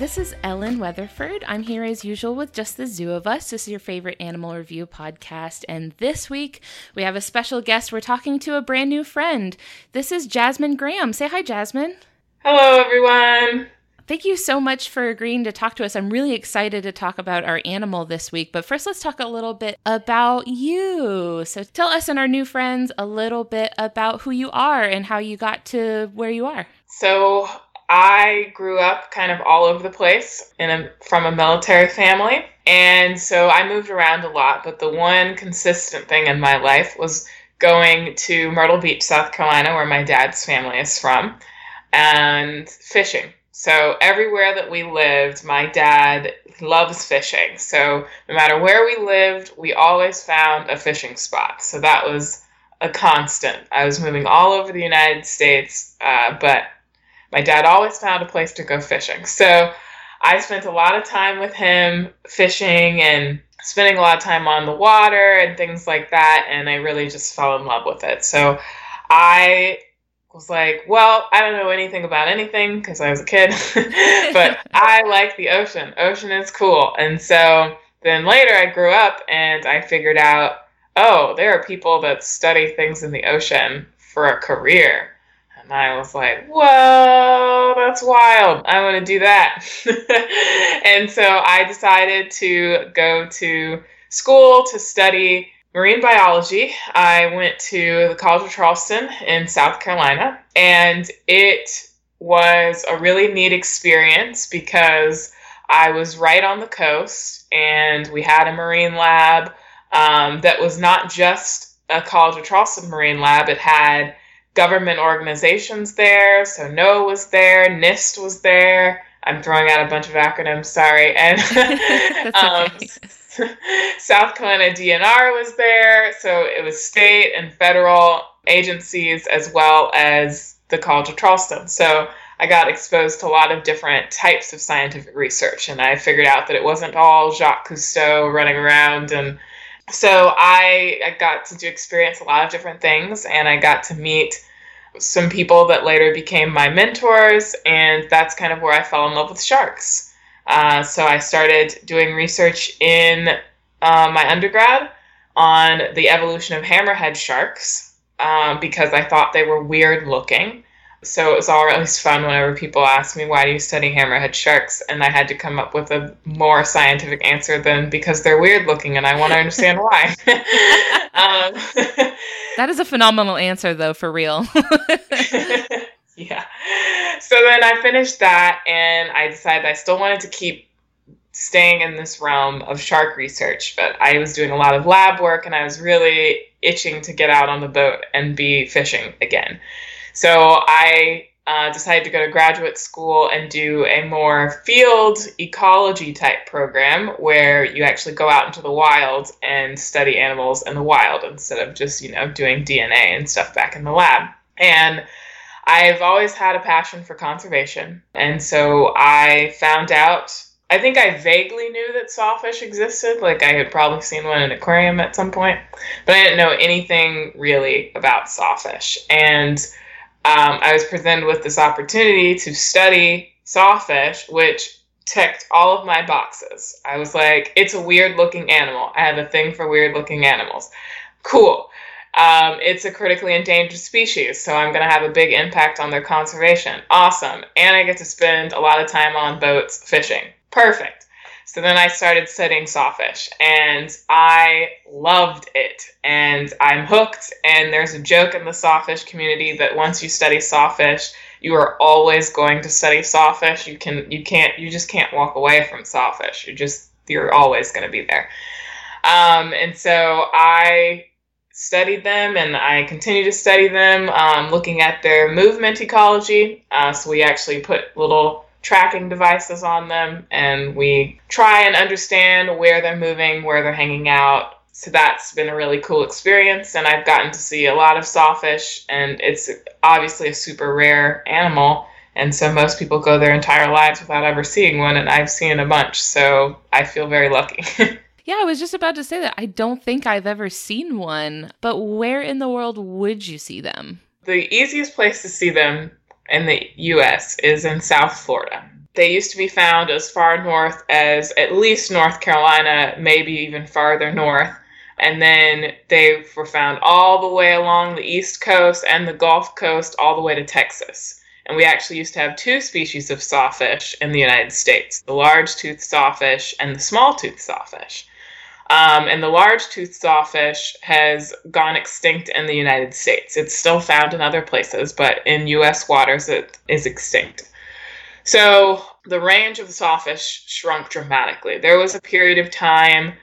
This is Ellen Weatherford. I'm here as usual with just the zoo of us. This is your favorite animal review podcast. And this week we have a special guest. We're talking to a brand new friend. This is Jasmin Graham. Say hi, Jasmin. Hello, everyone. Thank you so much for agreeing to talk to us. I'm really excited to talk about our animal this week. But first, let's talk a little bit about you. So, tell us and our new friends a little bit about who you are and how you got to where you are. So, I grew up kind of all over the place in a, from a military family. And so I moved around a lot, but the one consistent thing in my life was going to Myrtle Beach, South Carolina, where my dad's family is from, and fishing. So everywhere that we lived, my dad loves fishing. So no matter where we lived, we always found a fishing spot. So that was a constant. I was moving all over the United States, uh, but my dad always found a place to go fishing. So I spent a lot of time with him fishing and spending a lot of time on the water and things like that. And I really just fell in love with it. So I was like, well, I don't know anything about anything because I was a kid, but I like the ocean. Ocean is cool. And so then later I grew up and I figured out, oh, there are people that study things in the ocean for a career. I was like, whoa, that's wild. I want to do that. and so I decided to go to school to study marine biology. I went to the College of Charleston in South Carolina, and it was a really neat experience because I was right on the coast and we had a marine lab um, that was not just a College of Charleston marine lab, it had government organizations there. So NOAA was there, NIST was there. I'm throwing out a bunch of acronyms, sorry. And um, South Carolina DNR was there. So it was state and federal agencies as well as the College of Charleston. So I got exposed to a lot of different types of scientific research, and I figured out that it wasn't all Jacques Cousteau running around and so I, I got to experience a lot of different things and I got to meet some people that later became my mentors, and that's kind of where I fell in love with sharks. Uh, so I started doing research in uh, my undergrad on the evolution of hammerhead sharks um, because I thought they were weird looking. So it was always fun whenever people asked me, why do you study hammerhead sharks? And I had to come up with a more scientific answer than because they're weird looking and I want to understand why. um, that is a phenomenal answer, though, for real. yeah. So then I finished that and I decided I still wanted to keep staying in this realm of shark research, but I was doing a lot of lab work and I was really itching to get out on the boat and be fishing again. So I uh, decided to go to graduate school and do a more field ecology type program where you actually go out into the wild and study animals in the wild instead of just, you know, doing DNA and stuff back in the lab. And I've always had a passion for conservation. And so I found out, I think I vaguely knew that sawfish existed. Like I had probably seen one in an aquarium at some point, but I didn't know anything really about sawfish. And um, I was presented with this opportunity to study sawfish, which ticked all of my boxes. I was like, it's a weird looking animal. I have a thing for weird looking animals. Cool. Um, it's a critically endangered species, so I'm going to have a big impact on their conservation. Awesome. And I get to spend a lot of time on boats fishing. Perfect. So then I started studying sawfish and I loved it and I'm hooked. And there's a joke in the sawfish community that once you study sawfish, you are always going to study sawfish. You can you can't you just can't walk away from sawfish. You just you're always going to be there. Um, and so I studied them and I continue to study them, um, looking at their movement ecology. Uh, so we actually put little tracking devices on them and we try and understand where they're moving, where they're hanging out. So that's been a really cool experience and I've gotten to see a lot of sawfish and it's obviously a super rare animal and so most people go their entire lives without ever seeing one and I've seen a bunch. So I feel very lucky. Yeah, I was just about to say that. I don't think I've ever seen one, but where in the world would you see them? The easiest place to see them in the US is in South Florida. They used to be found as far north as at least North Carolina, maybe even farther north. And then they were found all the way along the East Coast and the Gulf Coast, all the way to Texas. And we actually used to have two species of sawfish in the United States the large toothed sawfish and the small toothed sawfish. Um, and the large toothed sawfish has gone extinct in the United States. It's still found in other places, but in U.S. waters it is extinct. So the range of the sawfish shrunk dramatically. There was a period of time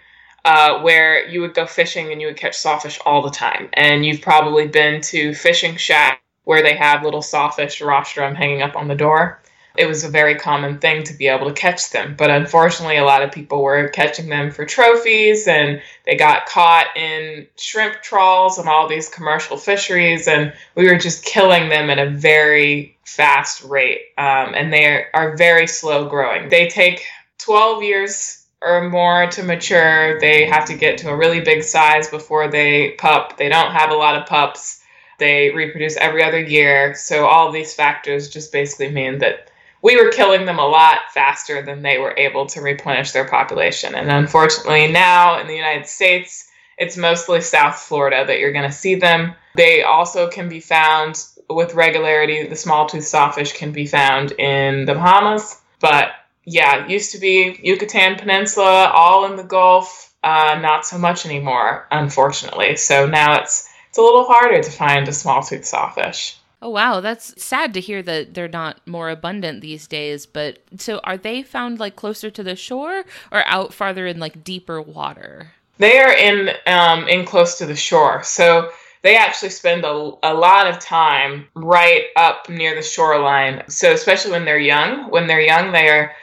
uh, where you would go fishing and you would catch sawfish all the time. And you've probably been to fishing shacks where they have little sawfish rostrum hanging up on the door it was a very common thing to be able to catch them. But unfortunately, a lot of people were catching them for trophies and they got caught in shrimp trawls and all these commercial fisheries. And we were just killing them at a very fast rate. Um, and they are very slow growing. They take 12 years or more to mature. They have to get to a really big size before they pup. They don't have a lot of pups. They reproduce every other year. So all these factors just basically mean that we were killing them a lot faster than they were able to replenish their population. And unfortunately, now in the United States, it's mostly South Florida that you're going to see them. They also can be found with regularity. The small tooth sawfish can be found in the Bahamas, but yeah, used to be Yucatan Peninsula, all in the Gulf. Uh, not so much anymore, unfortunately. So now it's it's a little harder to find a small tooth sawfish. Oh wow, that's sad to hear that they're not more abundant these days. But so are they found like closer to the shore or out farther in like deeper water? They are in um, in close to the shore. So they actually spend a, a lot of time right up near the shoreline. So especially when they're young, when they're young, they are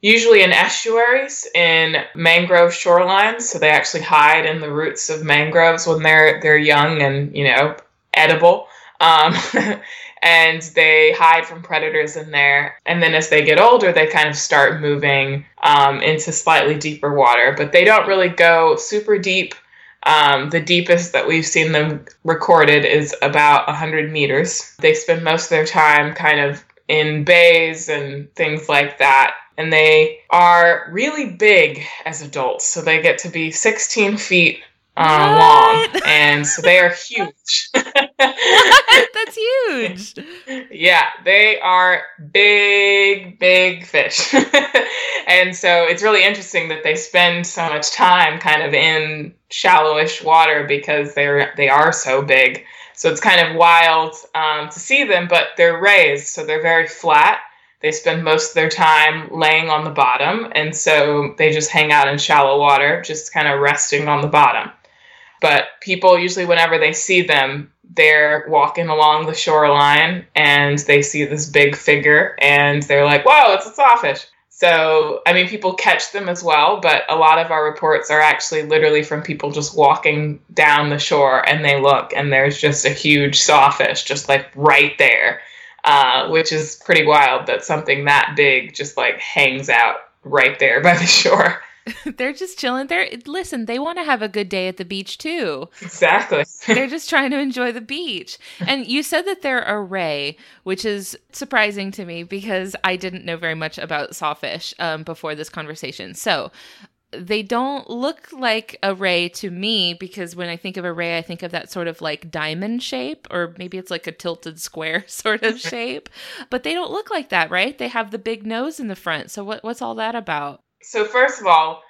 usually in estuaries in mangrove shorelines. So they actually hide in the roots of mangroves when they're they're young and you know edible. Um, and they hide from predators in there. And then as they get older, they kind of start moving um, into slightly deeper water, but they don't really go super deep. Um, the deepest that we've seen them recorded is about 100 meters. They spend most of their time kind of in bays and things like that. And they are really big as adults. So they get to be 16 feet uh, long, and so they are huge. That's huge. yeah, they are big, big fish, and so it's really interesting that they spend so much time kind of in shallowish water because they're they are so big. So it's kind of wild um, to see them, but they're raised, so they're very flat. They spend most of their time laying on the bottom, and so they just hang out in shallow water, just kind of resting on the bottom. But people usually, whenever they see them, they're walking along the shoreline and they see this big figure and they're like, whoa, it's a sawfish. So, I mean, people catch them as well, but a lot of our reports are actually literally from people just walking down the shore and they look and there's just a huge sawfish just like right there, uh, which is pretty wild that something that big just like hangs out right there by the shore. they're just chilling there. Listen, they want to have a good day at the beach too. Exactly. they're just trying to enjoy the beach. And you said that they're a ray, which is surprising to me because I didn't know very much about sawfish um, before this conversation. So they don't look like a ray to me because when I think of a ray, I think of that sort of like diamond shape, or maybe it's like a tilted square sort of shape. But they don't look like that, right? They have the big nose in the front. So what, what's all that about? So first of all,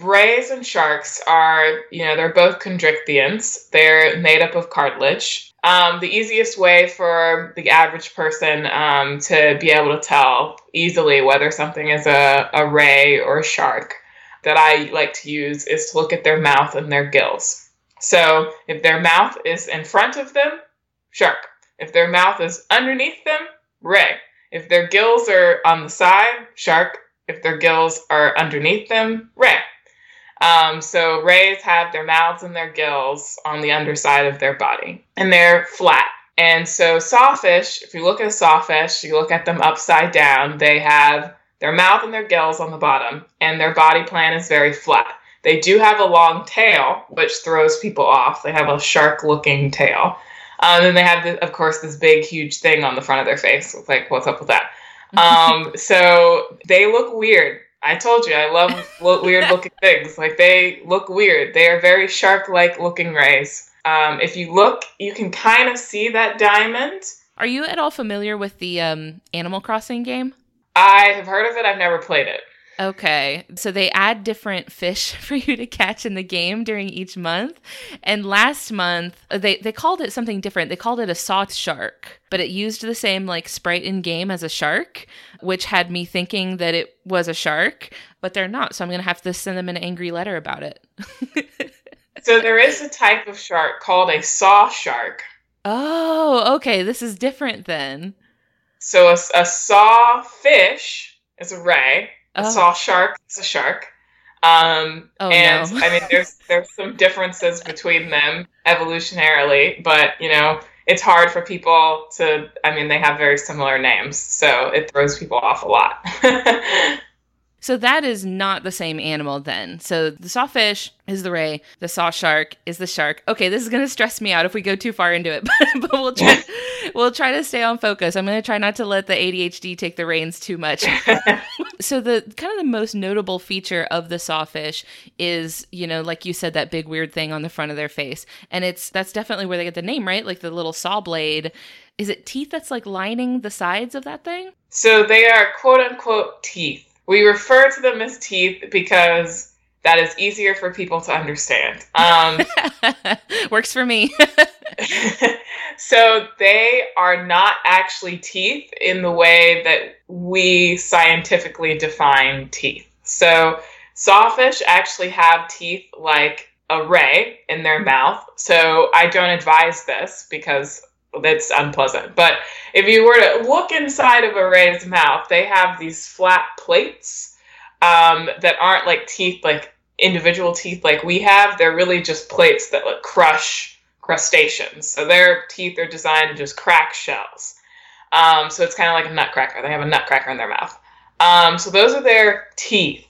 rays and sharks are, you know, they're both chondrichthyans. They're made up of cartilage. Um, the easiest way for the average person um, to be able to tell easily whether something is a, a ray or a shark that I like to use is to look at their mouth and their gills. So if their mouth is in front of them, shark. If their mouth is underneath them, ray. If their gills are on the side, shark. If their gills are underneath them, ray. Um, so rays have their mouths and their gills on the underside of their body, and they're flat. And so sawfish, if you look at a sawfish, you look at them upside down, they have their mouth and their gills on the bottom, and their body plan is very flat. They do have a long tail, which throws people off. They have a shark looking tail. Um, and they have, of course, this big, huge thing on the front of their face. It's like, what's up with that? Um, so they look weird. I told you I love lo- weird looking things. Like they look weird. They are very shark like looking rays. Um, if you look, you can kind of see that diamond. Are you at all familiar with the um, Animal Crossing game? I have heard of it. I've never played it. Okay. So they add different fish for you to catch in the game during each month. And last month uh, they they called it something different. They called it a saw shark, but it used the same like sprite in game as a shark, which had me thinking that it was a shark, but they're not. So I'm going to have to send them an angry letter about it. so there is a type of shark called a saw shark. Oh, okay. This is different then. So a, a saw fish is a ray Oh. a saw shark is a shark. Um, Oh, and no. I mean, there's there's some differences between them evolutionarily, but you know, it's hard for people to. I mean, they have very similar names, so it throws people off a lot. So that is not the same animal then. So the sawfish is the ray, the saw shark is the shark. Okay, this is going to stress me out if we go too far into it, but, but we'll try we'll try to stay on focus. I'm going to try not to let the ADHD take the reins too much. so the kind of the most notable feature of the sawfish is, you know, like you said that big weird thing on the front of their face. And it's that's definitely where they get the name, right? Like the little saw blade. Is it teeth that's like lining the sides of that thing? so they are quote unquote teeth. We refer to them as teeth because that is easier for people to understand. Um, Works for me. so they are not actually teeth in the way that we scientifically define teeth. So sawfish actually have teeth like a ray in their mouth. So I don't advise this because that's unpleasant. But if you were to look inside of a ray's mouth, they have these flat plates um, that aren't like teeth, like individual teeth like we have. They're really just plates that like crush crustaceans. So their teeth are designed to just crack shells. Um, so it's kind of like a nutcracker. They have a nutcracker in their mouth. Um, so those are their teeth.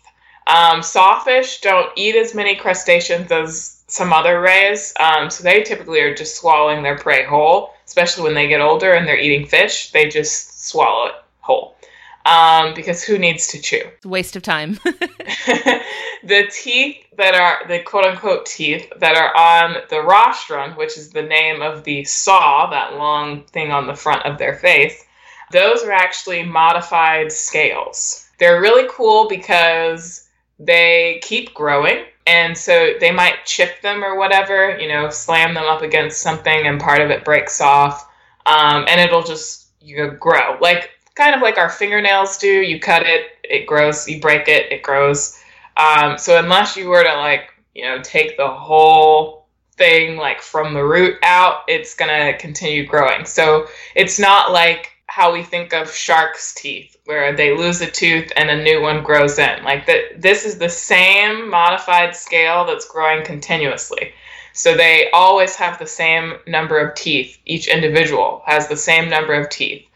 Um, sawfish don't eat as many crustaceans as some other rays. Um, so they typically are just swallowing their prey whole, especially when they get older and they're eating fish. They just swallow it whole. Um, because who needs to chew? It's a waste of time. the teeth that are the quote unquote teeth that are on the rostrum, which is the name of the saw, that long thing on the front of their face, those are actually modified scales. They're really cool because they keep growing. And so they might chip them or whatever, you know, slam them up against something and part of it breaks off. Um, and it'll just you know, grow. Like kind of like our fingernails do. You cut it, it grows. You break it, it grows. Um, so unless you were to like, you know, take the whole thing like from the root out, it's gonna continue growing. So it's not like how we think of sharks' teeth, where they lose a tooth and a new one grows in. Like that, this is the same modified scale that's growing continuously. So they always have the same number of teeth. Each individual has the same number of teeth.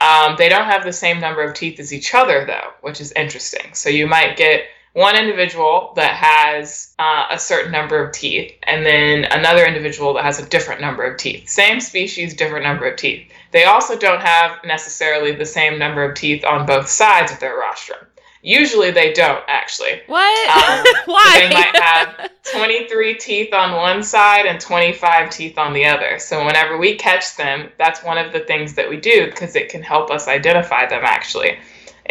Um, they don't have the same number of teeth as each other, though, which is interesting. So you might get one individual that has uh, a certain number of teeth, and then another individual that has a different number of teeth. Same species, different number of teeth. They also don't have necessarily the same number of teeth on both sides of their rostrum. Usually they don't, actually. What? Um, Why? They might have 23 teeth on one side and 25 teeth on the other. So whenever we catch them, that's one of the things that we do because it can help us identify them actually,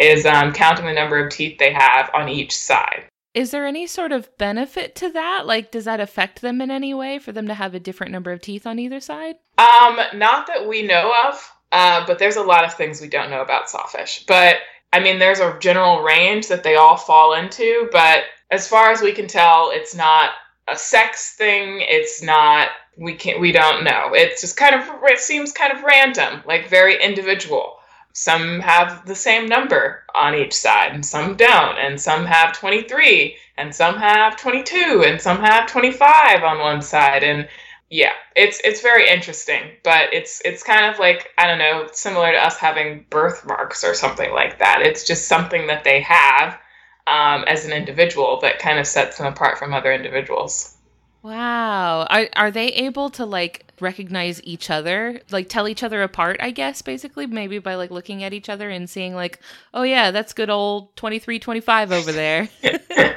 is um, counting the number of teeth they have on each side. Is there any sort of benefit to that? Like, does that affect them in any way for them to have a different number of teeth on either side? Um, not that we know of, uh, but there's a lot of things we don't know about sawfish. But I mean, there's a general range that they all fall into, but as far as we can tell, it's not a sex thing. It's not we can't we don't know. It's just kind of it seems kind of random, like very individual. Some have the same number on each side, and some don't, and some have 23, and some have 22, and some have 25 on one side, and yeah, it's it's very interesting, but it's it's kind of like I don't know, similar to us having birthmarks or something like that. It's just something that they have um, as an individual that kind of sets them apart from other individuals. Wow. Are, are they able to like recognize each other, like tell each other apart, I guess, basically, maybe by like looking at each other and seeing, like, oh, yeah, that's good old 2325 over there?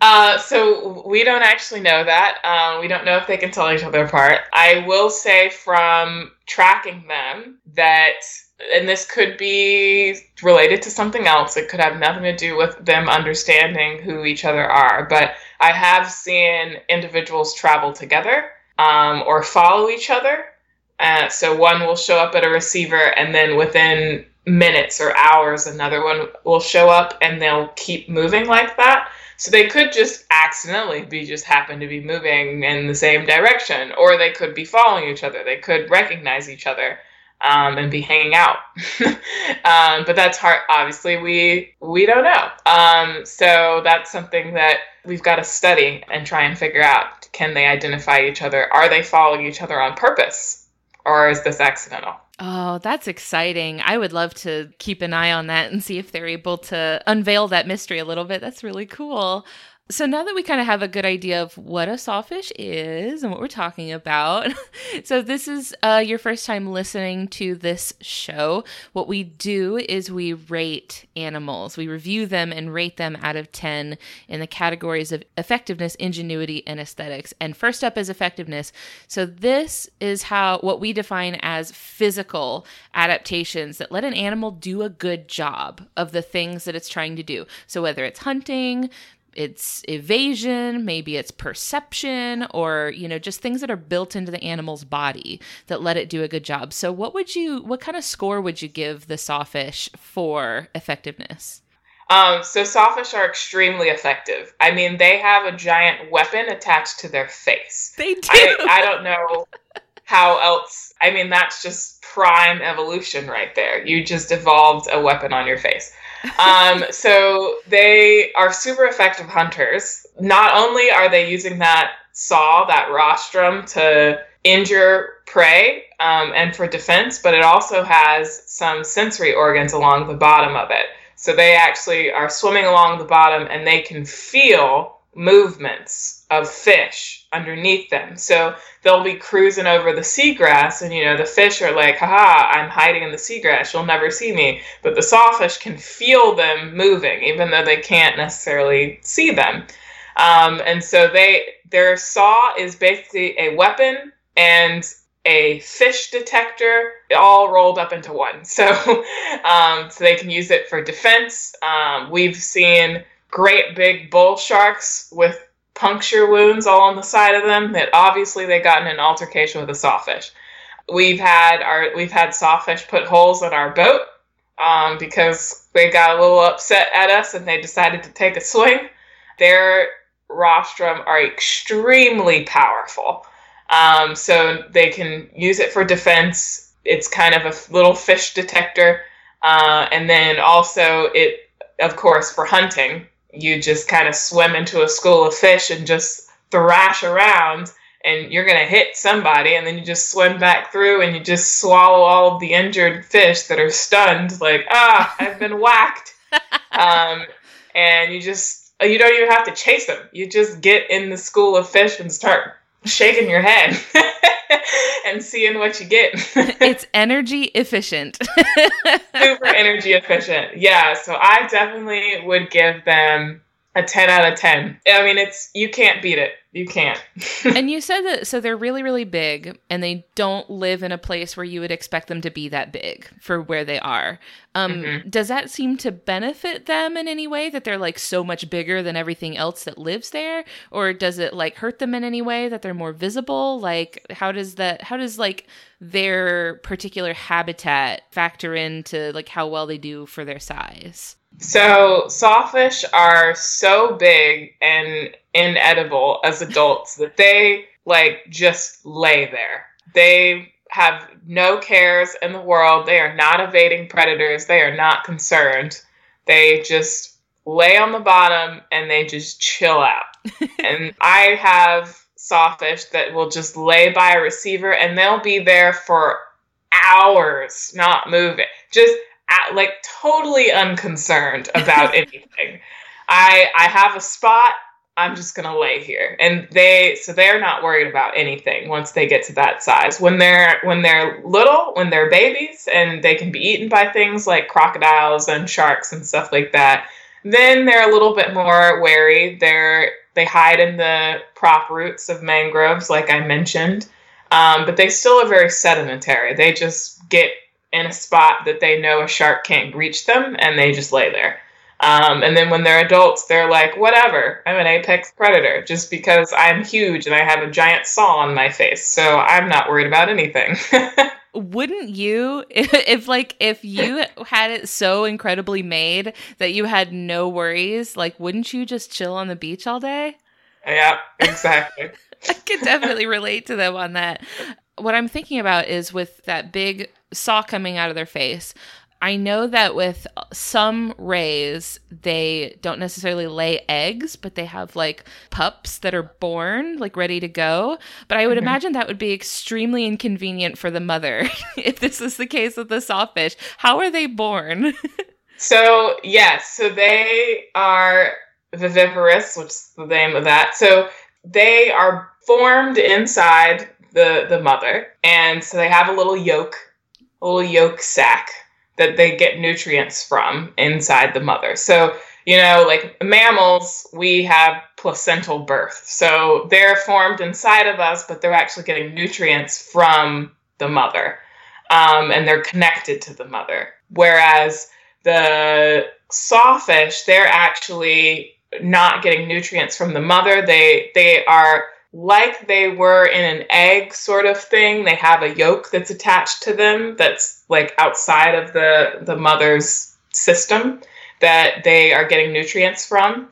uh, so we don't actually know that. Um, we don't know if they can tell each other apart. I will say from tracking them that and this could be related to something else. It could have nothing to do with them understanding who each other are. But I have seen individuals travel together um, or follow each other. Uh, so one will show up at a receiver, and then within minutes or hours, another one will show up, and they'll keep moving like that. So they could just accidentally be just happen to be moving in the same direction, or they could be following each other. They could recognize each other um, and be hanging out. um, but that's hard. Obviously, we we don't know. Um, so that's something that we've got to study and try and figure out. Can they identify each other? Are they following each other on purpose, or is this accidental? Oh, that's exciting. I would love to keep an eye on that and see if they're able to unveil that mystery a little bit. That's really cool. So now that we kind of have a good idea of what a sawfish is and what we're talking about, so this is uh, your first time listening to this show. What we do is we rate animals. We review them and rate them out of 10 in the categories of effectiveness, ingenuity, and aesthetics. And first up is effectiveness. So this is how what we define as physical adaptations that let an animal do a good job of the things that it's trying to do. So whether it's hunting, it's evasion, maybe it's perception, or you know, just things that are built into the animal's body that let it do a good job. So, what would you, what kind of score would you give the sawfish for effectiveness? Um, so sawfish are extremely effective. I mean, they have a giant weapon attached to their face. They do. I, I don't know how else. I mean, that's just prime evolution right there. You just evolved a weapon on your face. Um, so they are super effective hunters. Not only are they using that saw, that rostrum, to injure prey um, and for defense, but it also has some sensory organs along the bottom of it. So they actually are swimming along the bottom and they can feel movements of fish underneath them. So they'll be cruising over the seagrass, and you know, the fish are like, haha, I'm hiding in the seagrass, you'll never see me. But the sawfish can feel them moving, even though they can't necessarily see them. Um, and so they their saw is basically a weapon and a fish detector all rolled up into one. So, um, so they can use it for defense. Um, we've seen great big bull sharks with puncture wounds all on the side of them that obviously they got in an altercation with a sawfish. We've had our we've had sawfish put holes in our boat um, because they got a little upset at us and they decided to take a swing. Their rostrum are extremely powerful, um, so they can use it for defense. It's kind of a little fish detector, uh, and then also it, of course, for hunting you just kind of swim into a school of fish and just thrash around and you're going to hit somebody and then you just swim back through and you just swallow all of the injured fish that are stunned like ah i've been whacked. Um, and you just you don't even have to chase them. You just get in the school of fish and start shaking your head and seeing what you get. it's energy efficient. Super energy efficient. Yeah, so I definitely would give them a 10 out of 10. I mean, it's you can't beat it. You can't. and you said that so they're really really big and they don't live in a place where you would expect them to be that big for where they are. Um mm-hmm. does that seem to benefit them in any way that they're like so much bigger than everything else that lives there or does it like hurt them in any way that they're more visible? Like how does that how does like their particular habitat factor into like how well they do for their size? So sawfish are so big and inedible as adults that they like just lay there. They have no cares in the world. They are not evading predators. They are not concerned. They just lay on the bottom and they just chill out. and I have sawfish that will just lay by a receiver and they'll be there for hours not moving. Just at, like totally unconcerned about anything. I I have a spot I'm just gonna lay here. And they so they're not worried about anything once they get to that size. When they're when they're little, when they're babies and they can be eaten by things like crocodiles and sharks and stuff like that, then they're a little bit more wary. They're they hide in the prop roots of mangroves, like I mentioned. Um, but they still are very sedentary. They just get in a spot that they know a shark can't reach them and they just lay there. Um, and then when they're adults, they're like, whatever, I'm an apex predator just because I'm huge and I have a giant saw on my face. So I'm not worried about anything. Wouldn't you, if, if, like, if you had it so incredibly made that you had no worries, like, wouldn't you just chill on the beach all day? Yeah, exactly. I can definitely relate to them on that. What I'm thinking about is with that big saw coming out of their face. I know that with some rays, they don't necessarily lay eggs, but they have like pups that are born, like ready to go. But I would mm-hmm. imagine that would be extremely inconvenient for the mother if this is the case with the sawfish. How are they born? so, yes, so they are viviparous, which is the name of that. So they are formed inside the, the mother. And so they have a little yolk, a little yolk sac that they get nutrients from inside the mother. So, you know, like mammals, we have placental birth. So they're formed inside of us, but they're actually getting nutrients from the mother. Um, and they're connected to the mother. Whereas the sawfish, they're actually not getting nutrients from the mother. They they are like they were in an egg sort of thing. They have a yolk that's attached to them that's like outside of the, the mother's system that they are getting nutrients from.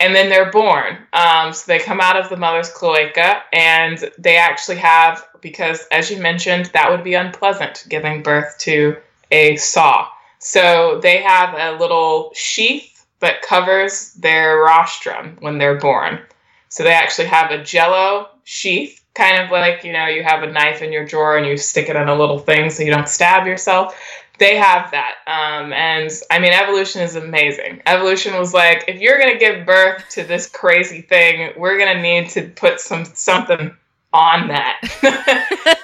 And then they're born. Um, so they come out of the mother's cloaca and they actually have, because as you mentioned, that would be unpleasant giving birth to a saw. So they have a little sheath that covers their rostrum when they're born. So they actually have a jello sheath, kind of like, you know, you have a knife in your drawer and you stick it in a little thing so you don't stab yourself. They have that. Um, and I mean, evolution is amazing. Evolution was like, if you're going to give birth to this crazy thing, we're going to need to put some something on that.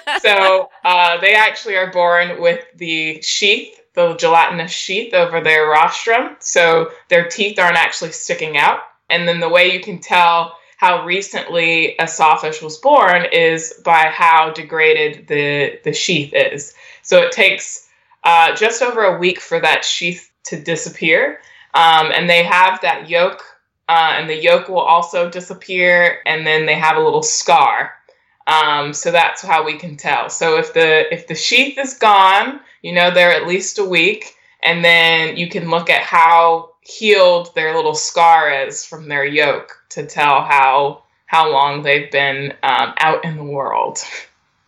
so uh, they actually are born with the sheath, the gelatinous sheath over their rostrum. So their teeth aren't actually sticking out. And then the way you can tell how recently a sawfish was born is by how degraded the, the sheath is. So it takes uh, just over a week for that sheath to disappear. Um, and they have that yolk, uh, and the yolk will also disappear, and then they have a little scar. Um, so that's how we can tell. So if the if the sheath is gone, you know they're at least a week, and then you can look at how healed their little scar is from their yolk to tell how how long they've been um, out in the world.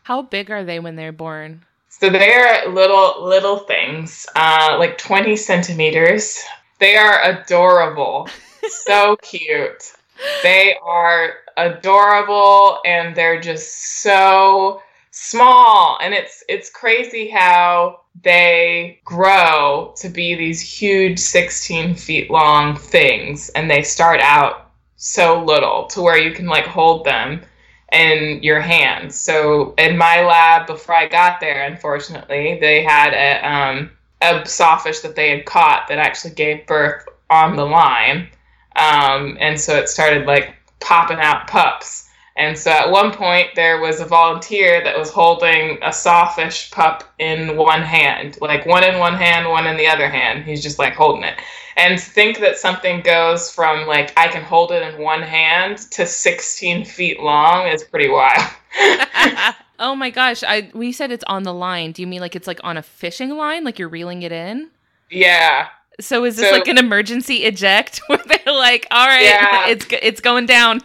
How big are they when they're born? So they're little little things, uh, like twenty centimeters. They are adorable, so cute. They are adorable, and they're just so small. And it's it's crazy how they grow to be these huge 16 feet long things and they start out so little to where you can like hold them in your hands so in my lab before i got there unfortunately they had a, um, a sawfish that they had caught that actually gave birth on the line um, and so it started like popping out pups and so at one point, there was a volunteer that was holding a sawfish pup in one hand, like one in one hand, one in the other hand. He's just like holding it. And think that something goes from like I can hold it in one hand to 16 feet long is pretty wild. oh my gosh! I we said it's on the line. Do you mean like it's like on a fishing line, like you're reeling it in? Yeah. So is this so, like an emergency eject where they're like, "All right, yeah. it's it's going down."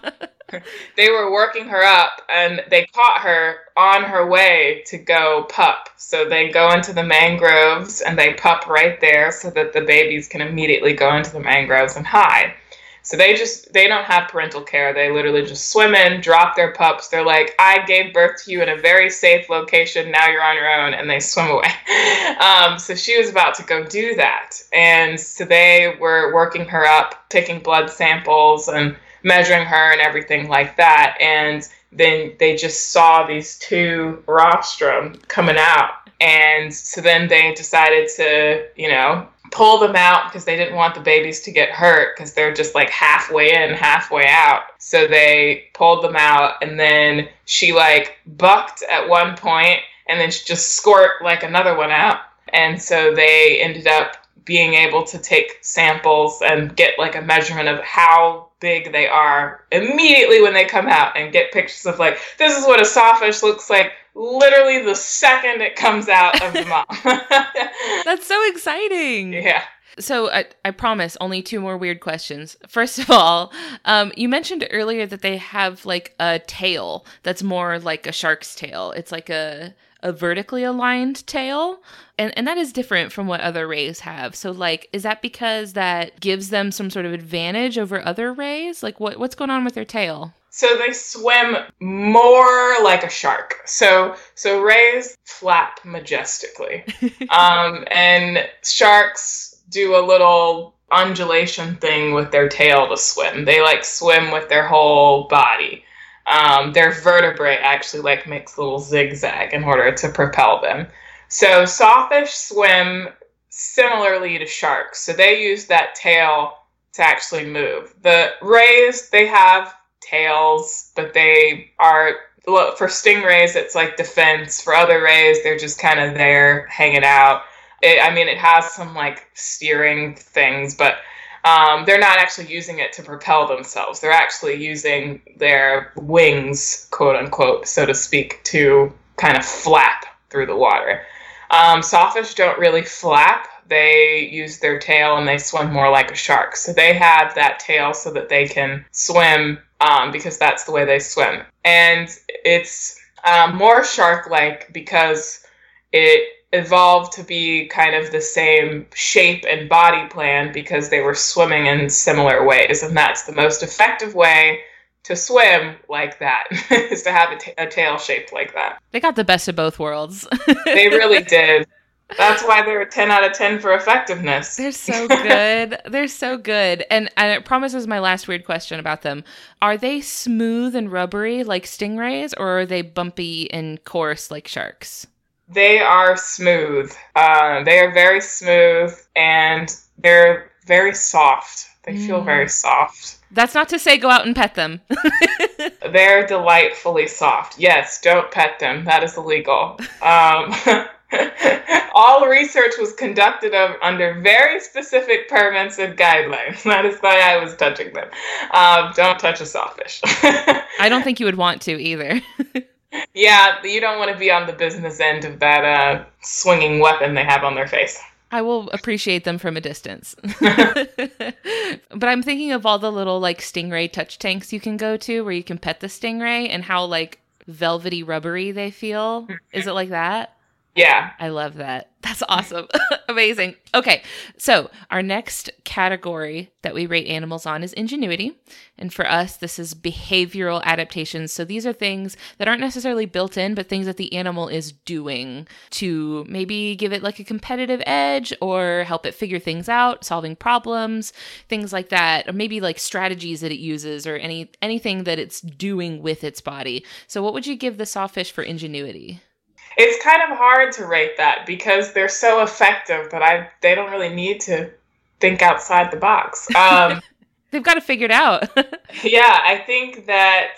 they were working her up and they caught her on her way to go pup. So they go into the mangroves and they pup right there so that the babies can immediately go into the mangroves and hide. So they just they don't have parental care. They literally just swim in, drop their pups. They're like, "I gave birth to you in a very safe location. Now you're on your own," and they swim away. Um, so she was about to go do that, and so they were working her up, taking blood samples, and measuring her and everything like that. And then they just saw these two rostrum coming out. And so then they decided to, you know, pull them out because they didn't want the babies to get hurt because they're just like halfway in, halfway out. So they pulled them out and then she like bucked at one point and then she just squirt like another one out. And so they ended up being able to take samples and get like a measurement of how big they are immediately when they come out and get pictures of like this is what a sawfish looks like literally the second it comes out of the mom. That's so exciting. Yeah. So I, I promise only two more weird questions. First of all, um, you mentioned earlier that they have like a tail that's more like a shark's tail. It's like a a vertically aligned tail and and that is different from what other rays have. So like is that because that gives them some sort of advantage over other rays? Like what what's going on with their tail? So they swim more like a shark. So so rays flap majestically. Um, and sharks do a little undulation thing with their tail to swim. They like swim with their whole body um, their vertebrae actually like makes a little zigzag in order to propel them. So sawfish swim similarly to sharks. So they use that tail to actually move. The rays, they have tails, but they are for stingrays it's like defense. For other rays, they're just kind of there hanging out. It, I mean, it has some like steering things, but um, they're not actually using it to propel themselves. They're actually using their wings, quote unquote, so to speak, to kind of flap through the water. Um, sawfish don't really flap. They use their tail and they swim more like a shark. So they have that tail so that they can swim um, because that's the way they swim. And it's um, more shark like because it evolved to be kind of the same shape and body plan because they were swimming in similar ways. And that's the most effective way to swim like that is to have a, t- a tail shaped like that. They got the best of both worlds. they really did. That's why they're a 10 out of 10 for effectiveness. They're so good. they're so good. And, and I promise is my last weird question about them. Are they smooth and rubbery like stingrays or are they bumpy and coarse like sharks? They are smooth. Uh, they are very smooth and they're very soft. They feel mm. very soft. That's not to say go out and pet them. they're delightfully soft. Yes, don't pet them. That is illegal. Um, all research was conducted of, under very specific permits and guidelines. That is why I was touching them. Um, don't touch a sawfish. I don't think you would want to either yeah, you don't want to be on the business end of that uh, swinging weapon they have on their face. I will appreciate them from a distance. but I'm thinking of all the little like stingray touch tanks you can go to where you can pet the stingray and how like velvety rubbery they feel. Is it like that? Yeah. I love that. That's awesome. Amazing. Okay. So, our next category that we rate animals on is ingenuity. And for us, this is behavioral adaptations. So, these are things that aren't necessarily built in, but things that the animal is doing to maybe give it like a competitive edge or help it figure things out, solving problems, things like that, or maybe like strategies that it uses or any anything that it's doing with its body. So, what would you give the sawfish for ingenuity? It's kind of hard to rate that because they're so effective that I they don't really need to think outside the box. Um, They've got to figure it out. yeah, I think that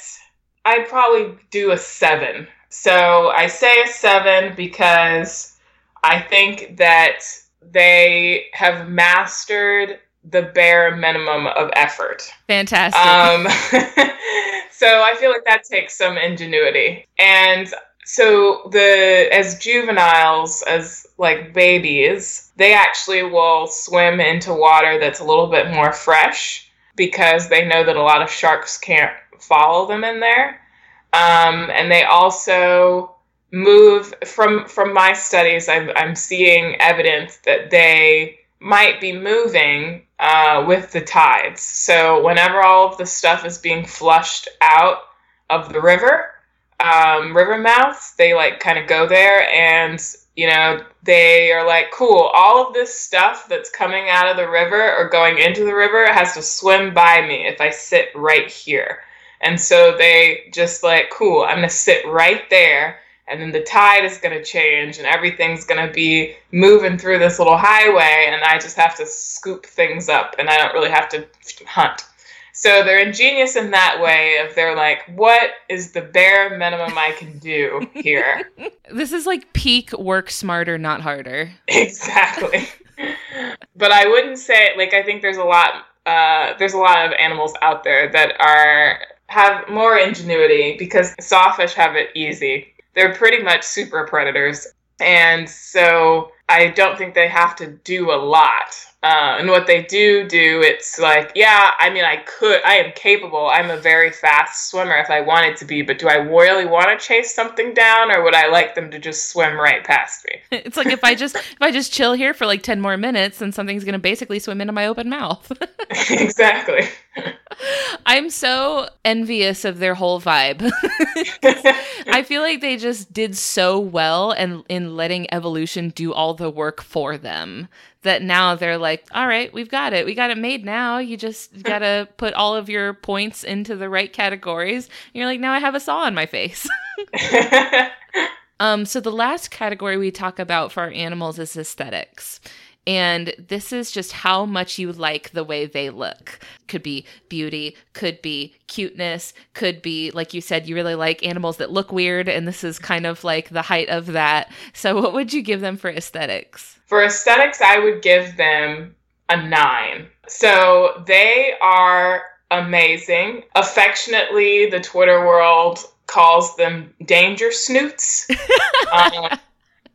I'd probably do a seven. So I say a seven because I think that they have mastered the bare minimum of effort. Fantastic. Um, so I feel like that takes some ingenuity. And so the as juveniles as like babies they actually will swim into water that's a little bit more fresh because they know that a lot of sharks can't follow them in there. Um, and they also move from from my studies I'm, I'm seeing evidence that they might be moving uh, with the tides. So whenever all of the stuff is being flushed out of the river um, river mouths. They like kind of go there, and you know, they are like, cool, all of this stuff that's coming out of the river or going into the river has to swim by me if I sit right here. And so they just like, cool, I'm going to sit right there. And then the tide is going to change and everything's going to be moving through this little highway. And I just have to scoop things up and I don't really have to hunt. So they're ingenious in that way of they're like, what is the bare minimum I can do here? this is like peak work smarter, not harder. Exactly. but I wouldn't say like I think there's a lot uh, there's a lot of animals out there that are have more ingenuity because sawfish have it easy. They're pretty much super predators. And so I don't think they have to do a lot. Uh, and what they do do, it's like, yeah, I mean, I could, I am capable. I'm a very fast swimmer if I wanted to be, but do I really want to chase something down, or would I like them to just swim right past me? It's like if I just if I just chill here for like ten more minutes, then something's gonna basically swim into my open mouth. exactly. I'm so envious of their whole vibe. I feel like they just did so well and in letting evolution do all the work for them that now they're like, all right, we've got it. We got it made now. You just got to put all of your points into the right categories. And you're like, now I have a saw on my face. um, so the last category we talk about for our animals is aesthetics. And this is just how much you like the way they look. Could be beauty, could be cuteness, could be, like you said, you really like animals that look weird. And this is kind of like the height of that. So, what would you give them for aesthetics? For aesthetics, I would give them a nine. So, they are amazing. Affectionately, the Twitter world calls them danger snoots. um,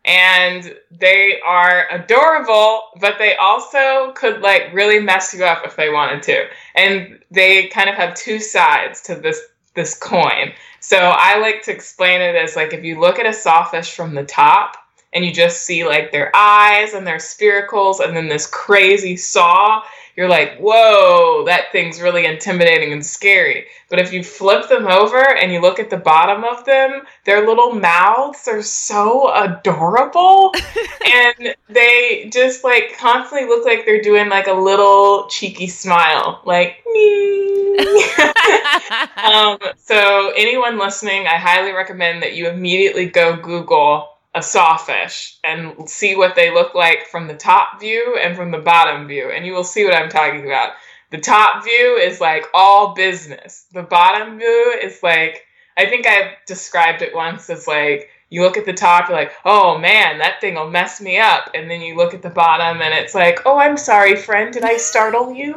and they are adorable, but they also could like really mess you up if they wanted to. And they kind of have two sides to this this coin. So I like to explain it as like if you look at a sawfish from the top and you just see like their eyes and their spiracles and then this crazy saw, you're like, whoa, that thing's really intimidating and scary. But if you flip them over and you look at the bottom of them, their little mouths are so adorable. and they just like constantly look like they're doing like a little cheeky smile, like, um, so, anyone listening, I highly recommend that you immediately go Google a sawfish and see what they look like from the top view and from the bottom view, and you will see what I'm talking about. The top view is like all business. The bottom view is like I think I've described it once as like you look at the top, you're like, oh man, that thing will mess me up. And then you look at the bottom and it's like, oh, I'm sorry, friend, did I startle you?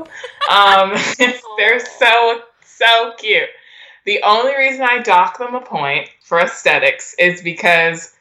um, they're so, so cute. The only reason I dock them a point for aesthetics is because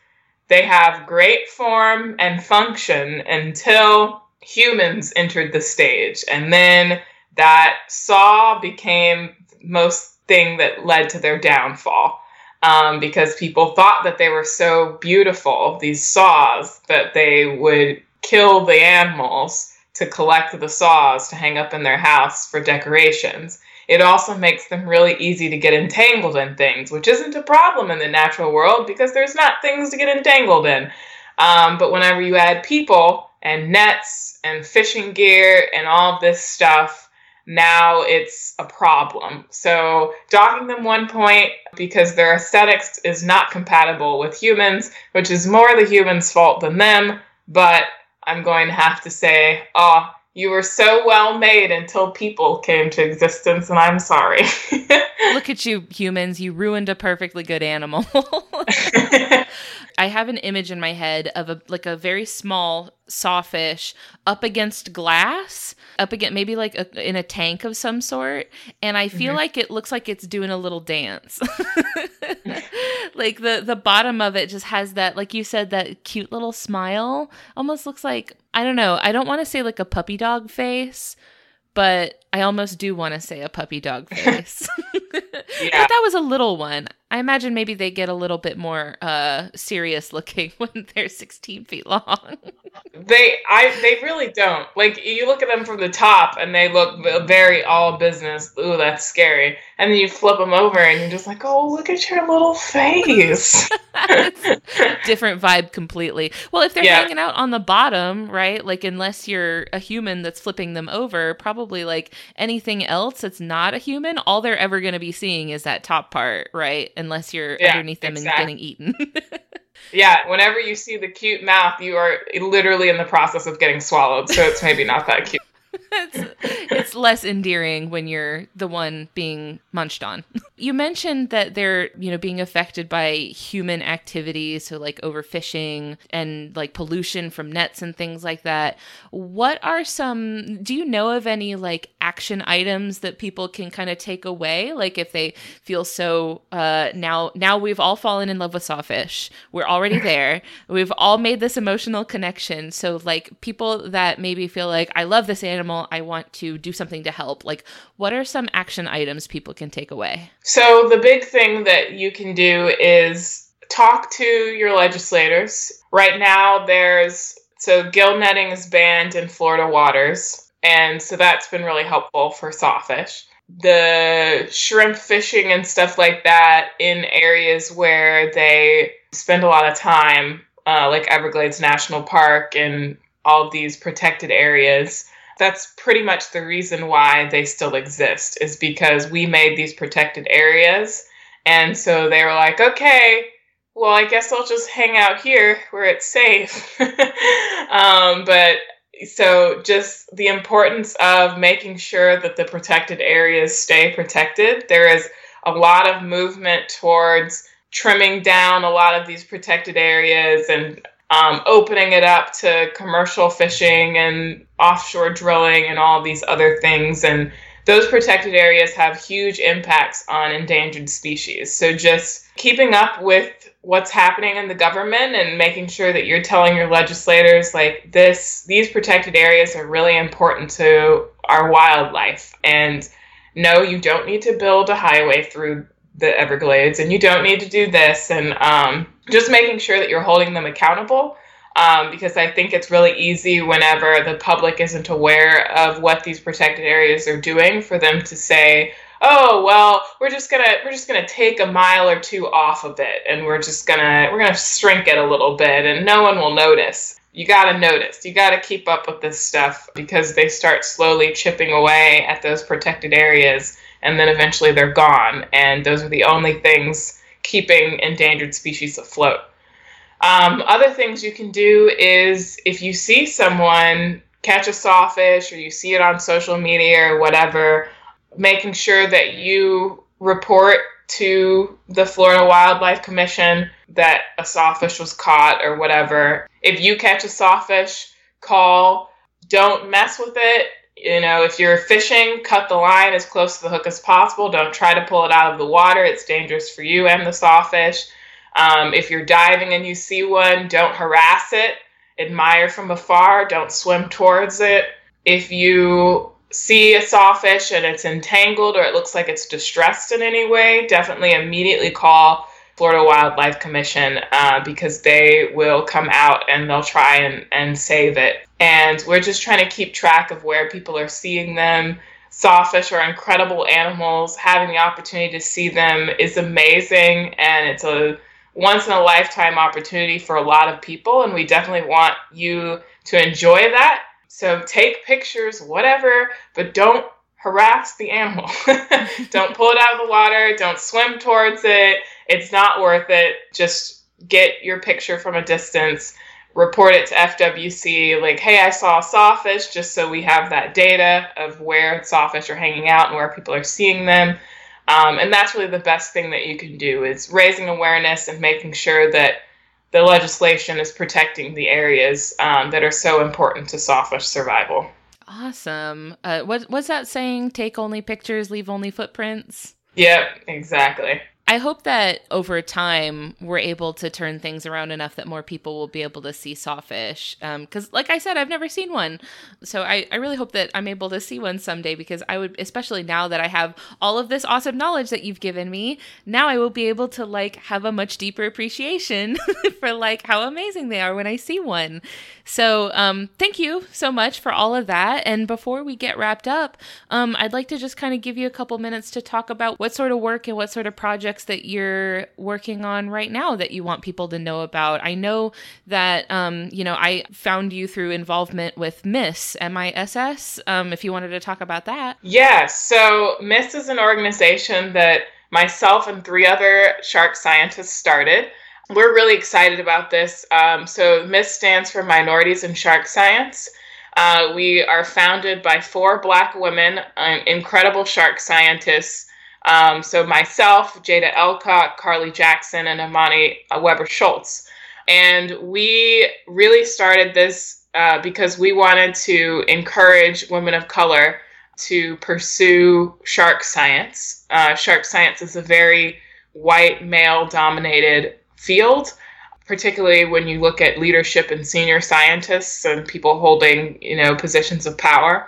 they have great form and function until humans entered the stage. And then that saw became most thing that led to their downfall. Um, because people thought that they were so beautiful, these saws, that they would kill the animals to collect the saws to hang up in their house for decorations. It also makes them really easy to get entangled in things, which isn't a problem in the natural world because there's not things to get entangled in. Um, but whenever you add people and nets and fishing gear and all this stuff, now it's a problem. So docking them one point because their aesthetics is not compatible with humans, which is more the humans' fault than them. But I'm going to have to say, oh, you were so well made until people came to existence, and I'm sorry. Look at you, humans. You ruined a perfectly good animal. I have an image in my head of a like a very small sawfish up against glass, up against maybe like a, in a tank of some sort, and I feel mm-hmm. like it looks like it's doing a little dance. like the the bottom of it just has that like you said that cute little smile. Almost looks like I don't know. I don't want to say like a puppy dog face, but I almost do want to say a puppy dog face. yeah. But that was a little one. I imagine maybe they get a little bit more uh, serious looking when they're 16 feet long. they, I, they really don't. Like you look at them from the top, and they look very all business. Ooh, that's scary. And then you flip them over, and you're just like, oh, look at your little face. different vibe completely. Well, if they're yeah. hanging out on the bottom, right? Like unless you're a human that's flipping them over, probably like anything else that's not a human, all they're ever going to be seeing is that top part, right? Unless you're yeah, underneath them exactly. and getting eaten. yeah, whenever you see the cute mouth, you are literally in the process of getting swallowed. So it's maybe not that cute it's, it's less endearing when you're the one being munched on. You mentioned that they're, you know, being affected by human activities, so like overfishing and like pollution from nets and things like that. What are some do you know of any like action items that people can kind of take away? Like if they feel so uh now now we've all fallen in love with sawfish. We're already there. We've all made this emotional connection. So like people that maybe feel like I love this animal I want to do something to help. Like, what are some action items people can take away? So, the big thing that you can do is talk to your legislators. Right now, there's so gill netting is banned in Florida waters, and so that's been really helpful for sawfish. The shrimp fishing and stuff like that in areas where they spend a lot of time, uh, like Everglades National Park and all these protected areas, that's pretty much the reason why they still exist is because we made these protected areas. And so they were like okay well i guess i'll just hang out here where it's safe. Um, but so just the importance of making sure that the protected areas stay protected. There is a lot of movement towards trimming down a lot of these protected areas and um, opening it up to commercial fishing and offshore drilling and all these other things. And those protected areas have huge impacts on endangered species. So just keeping up with what's happening in the government and making sure that you're telling your legislators like this these protected areas are really important to our wildlife and no you don't need to build a highway through the everglades and you don't need to do this and um, just making sure that you're holding them accountable um, because I think it's really easy whenever the public isn't aware of what these protected areas are doing for them to say, "Oh, well, we're just gonna we're just gonna take a mile or two off of it, and we're just gonna we're gonna shrink it a little bit, and no one will notice." You gotta notice. You gotta keep up with this stuff because they start slowly chipping away at those protected areas, and then eventually they're gone. And those are the only things keeping endangered species afloat. Um, other things you can do is if you see someone catch a sawfish or you see it on social media or whatever, making sure that you report to the Florida Wildlife Commission that a sawfish was caught or whatever. If you catch a sawfish, call. Don't mess with it. You know, if you're fishing, cut the line as close to the hook as possible. Don't try to pull it out of the water. It's dangerous for you and the sawfish. Um, if you're diving and you see one, don't harass it. Admire from afar. Don't swim towards it. If you see a sawfish and it's entangled or it looks like it's distressed in any way, definitely immediately call Florida Wildlife Commission uh, because they will come out and they'll try and, and save it. And we're just trying to keep track of where people are seeing them. Sawfish are incredible animals. Having the opportunity to see them is amazing, and it's a once in a lifetime opportunity for a lot of people, and we definitely want you to enjoy that. So take pictures, whatever, but don't harass the animal. don't pull it out of the water, don't swim towards it. It's not worth it. Just get your picture from a distance, report it to FWC, like, hey, I saw a sawfish, just so we have that data of where sawfish are hanging out and where people are seeing them. Um, and that's really the best thing that you can do is raising awareness and making sure that the legislation is protecting the areas um, that are so important to sawfish survival. Awesome. Uh, what what's that saying? Take only pictures, leave only footprints. Yep, exactly. I hope that over time we're able to turn things around enough that more people will be able to see sawfish. Because, um, like I said, I've never seen one. So I, I really hope that I'm able to see one someday because I would, especially now that I have all of this awesome knowledge that you've given me, now I will be able to like have a much deeper appreciation for like how amazing they are when I see one. So um, thank you so much for all of that. And before we get wrapped up, um, I'd like to just kind of give you a couple minutes to talk about what sort of work and what sort of projects that you're working on right now that you want people to know about. I know that, um, you know, I found you through involvement with MISS, M-I-S-S, um, if you wanted to talk about that. Yes. So MISS is an organization that myself and three other shark scientists started we're really excited about this. Um, so, MISS stands for Minorities in Shark Science. Uh, we are founded by four Black women, uh, incredible shark scientists. Um, so, myself, Jaida Elcock, Carlee Jackson, and Amani Webber Schultz. And we really started this uh, because we wanted to encourage women of color to pursue shark science. Uh, shark science is a very white, male dominated field particularly when you look at leadership and senior scientists and people holding you know positions of power.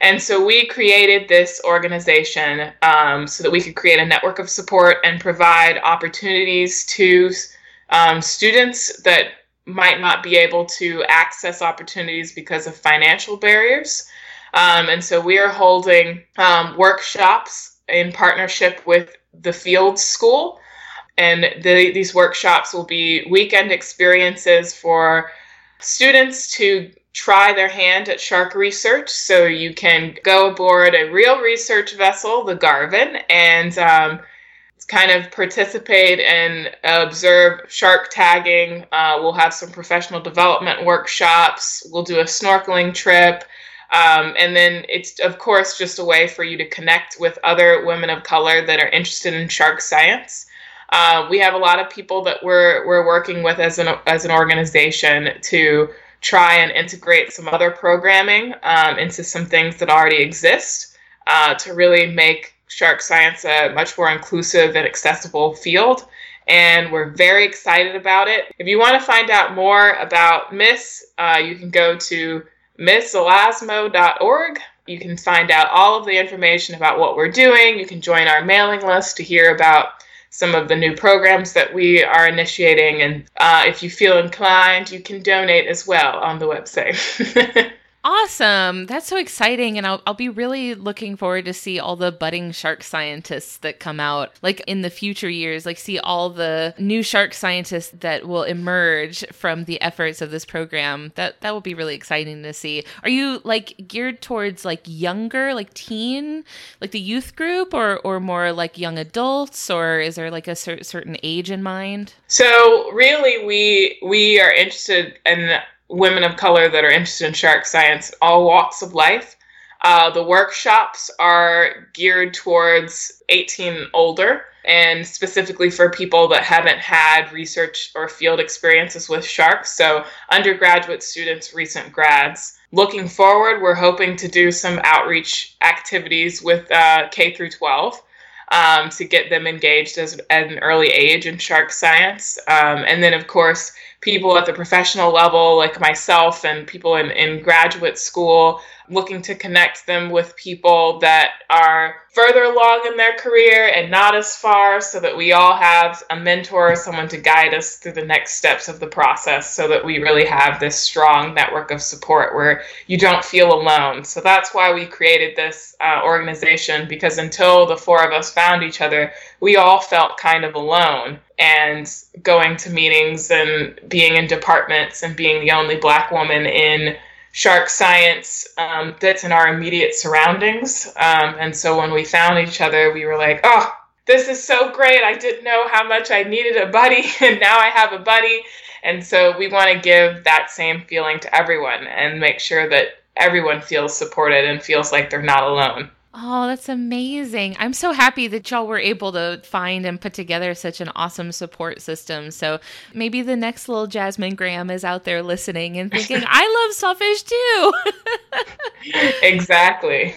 And so we created this organization um, so that we could create a network of support and provide opportunities to um, students that might not be able to access opportunities because of financial barriers. Um, and so we are holding um, workshops in partnership with the field school and the, these workshops will be weekend experiences for students to try their hand at shark research. So you can go aboard a real research vessel, the Garvin, and um, kind of participate and observe shark tagging. Uh, we'll have some professional development workshops. We'll do a snorkeling trip. Um, and then it's, of course, just a way for you to connect with other women of color that are interested in shark science. Uh, we have a lot of people that we're we're working with as an as an organization to try and integrate some other programming um, into some things that already exist uh, to really make shark science a much more inclusive and accessible field. And we're very excited about it. If you want to find out more about MISS, uh, you can go to misselasmo.org. You can find out all of the information about what we're doing. You can join our mailing list to hear about some of the new programs that we are initiating. And uh, if you feel inclined, you can donate as well on the website. Awesome. That's so exciting. And I'll, I'll be really looking forward to see all the budding shark scientists that come out, like in the future years, like see all the new shark scientists that will emerge from the efforts of this program. That that will be really exciting to see. Are you like geared towards like younger, like teen, like the youth group or, or more like young adults or is there like a cer- certain age in mind? So really we, we are interested in women of color that are interested in shark science, all walks of life. Uh, the workshops are geared towards 18 older and specifically for people that haven't had research or field experiences with sharks. So, undergraduate students, recent grads. Looking forward, we're hoping to do some outreach activities with uh, K through 12 um, to get them engaged as, at an early age in shark science. Um, and then, of course, people at the professional level, like myself, and people in, in graduate school, looking to connect them with people that are further along in their career and not as far, so that we all have a mentor, someone to guide us through the next steps of the process, so that we really have this strong network of support where you don't feel alone. So that's why we created this uh, organization, because until the four of us found each other, we all felt kind of alone and going to meetings and being in departments and being the only black woman in shark science um, that's in our immediate surroundings. Um, and so when we found each other, we were like, oh, this is so great. I didn't know how much I needed a buddy, and now I have a buddy. And so we want to give that same feeling to everyone and make sure that everyone feels supported and feels like they're not alone. Oh, that's amazing. I'm so happy that y'all were able to find and put together such an awesome support system. So maybe the next little Jasmin Graham is out there listening and thinking, I love sawfish too. exactly.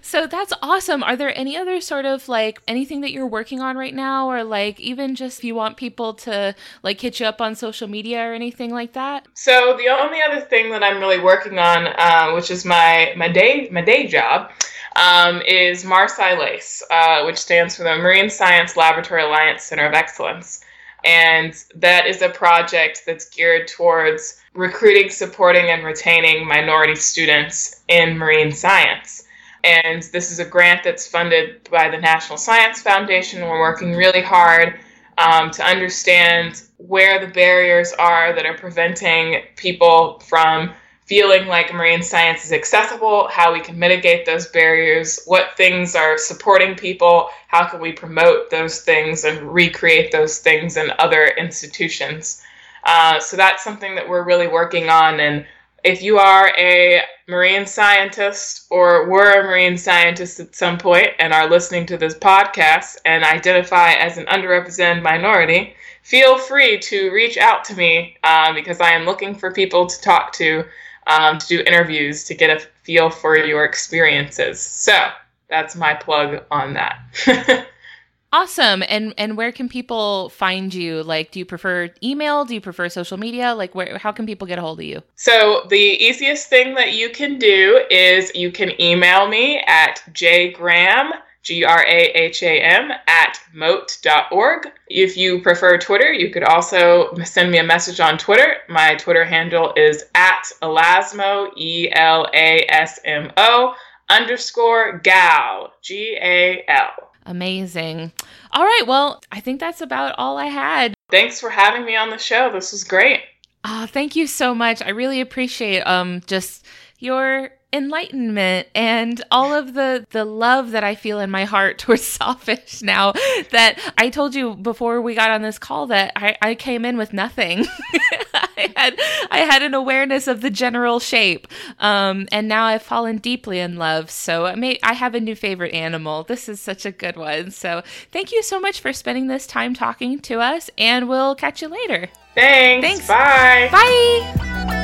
So that's awesome. Are there any other sort of like anything that you're working on right now, or like even just if you want people to like hit you up on social media or anything like that? So the only other thing that I'm really working on, uh, which is my my day my day job, um, is MARSCI-LACE, uh, which stands for the Marine Science Laboratory Alliance Center of Excellence. And that is a project that's geared towards recruiting, supporting, and retaining minority students in marine science. And this is a grant that's funded by the National Science Foundation. We're working really hard um, to understand where the barriers are that are preventing people from feeling like marine science is accessible, how we can mitigate those barriers, what things are supporting people, how can we promote those things and recreate those things in other institutions. Uh, so that's something that we're really working on. And if you are a marine scientist or were a marine scientist at some point and are listening to this podcast and identify as an underrepresented minority, feel free to reach out to me uh, because I am looking for people to talk to um, to do interviews to get a feel for your experiences. So that's my plug on that. awesome. And and where can people find you? Like, do you prefer email? Do you prefer social media? Like, where how can people get a hold of you? So the easiest thing that you can do is you can email me at jgraham G R A H A M, at mote.org. If you prefer Twitter, you could also send me a message on Twitter. My Twitter handle is at Elasmo, E L A S M O, underscore gal, G A L. Amazing. All right. Well, I think that's about all I had. Thanks for having me on the show. This was great. Oh, thank you so much. I really appreciate um just your enlightenment and all of the the love that I feel in my heart towards Sawfish now that I told you before we got on this call that I, I came in with nothing. I had I had an awareness of the general shape. Um, and now I've fallen deeply in love. So I may I have a new favorite animal. This is such a good one. So thank you so much for spending this time talking to us and we'll catch you later. Thanks. Thanks. Bye. Bye.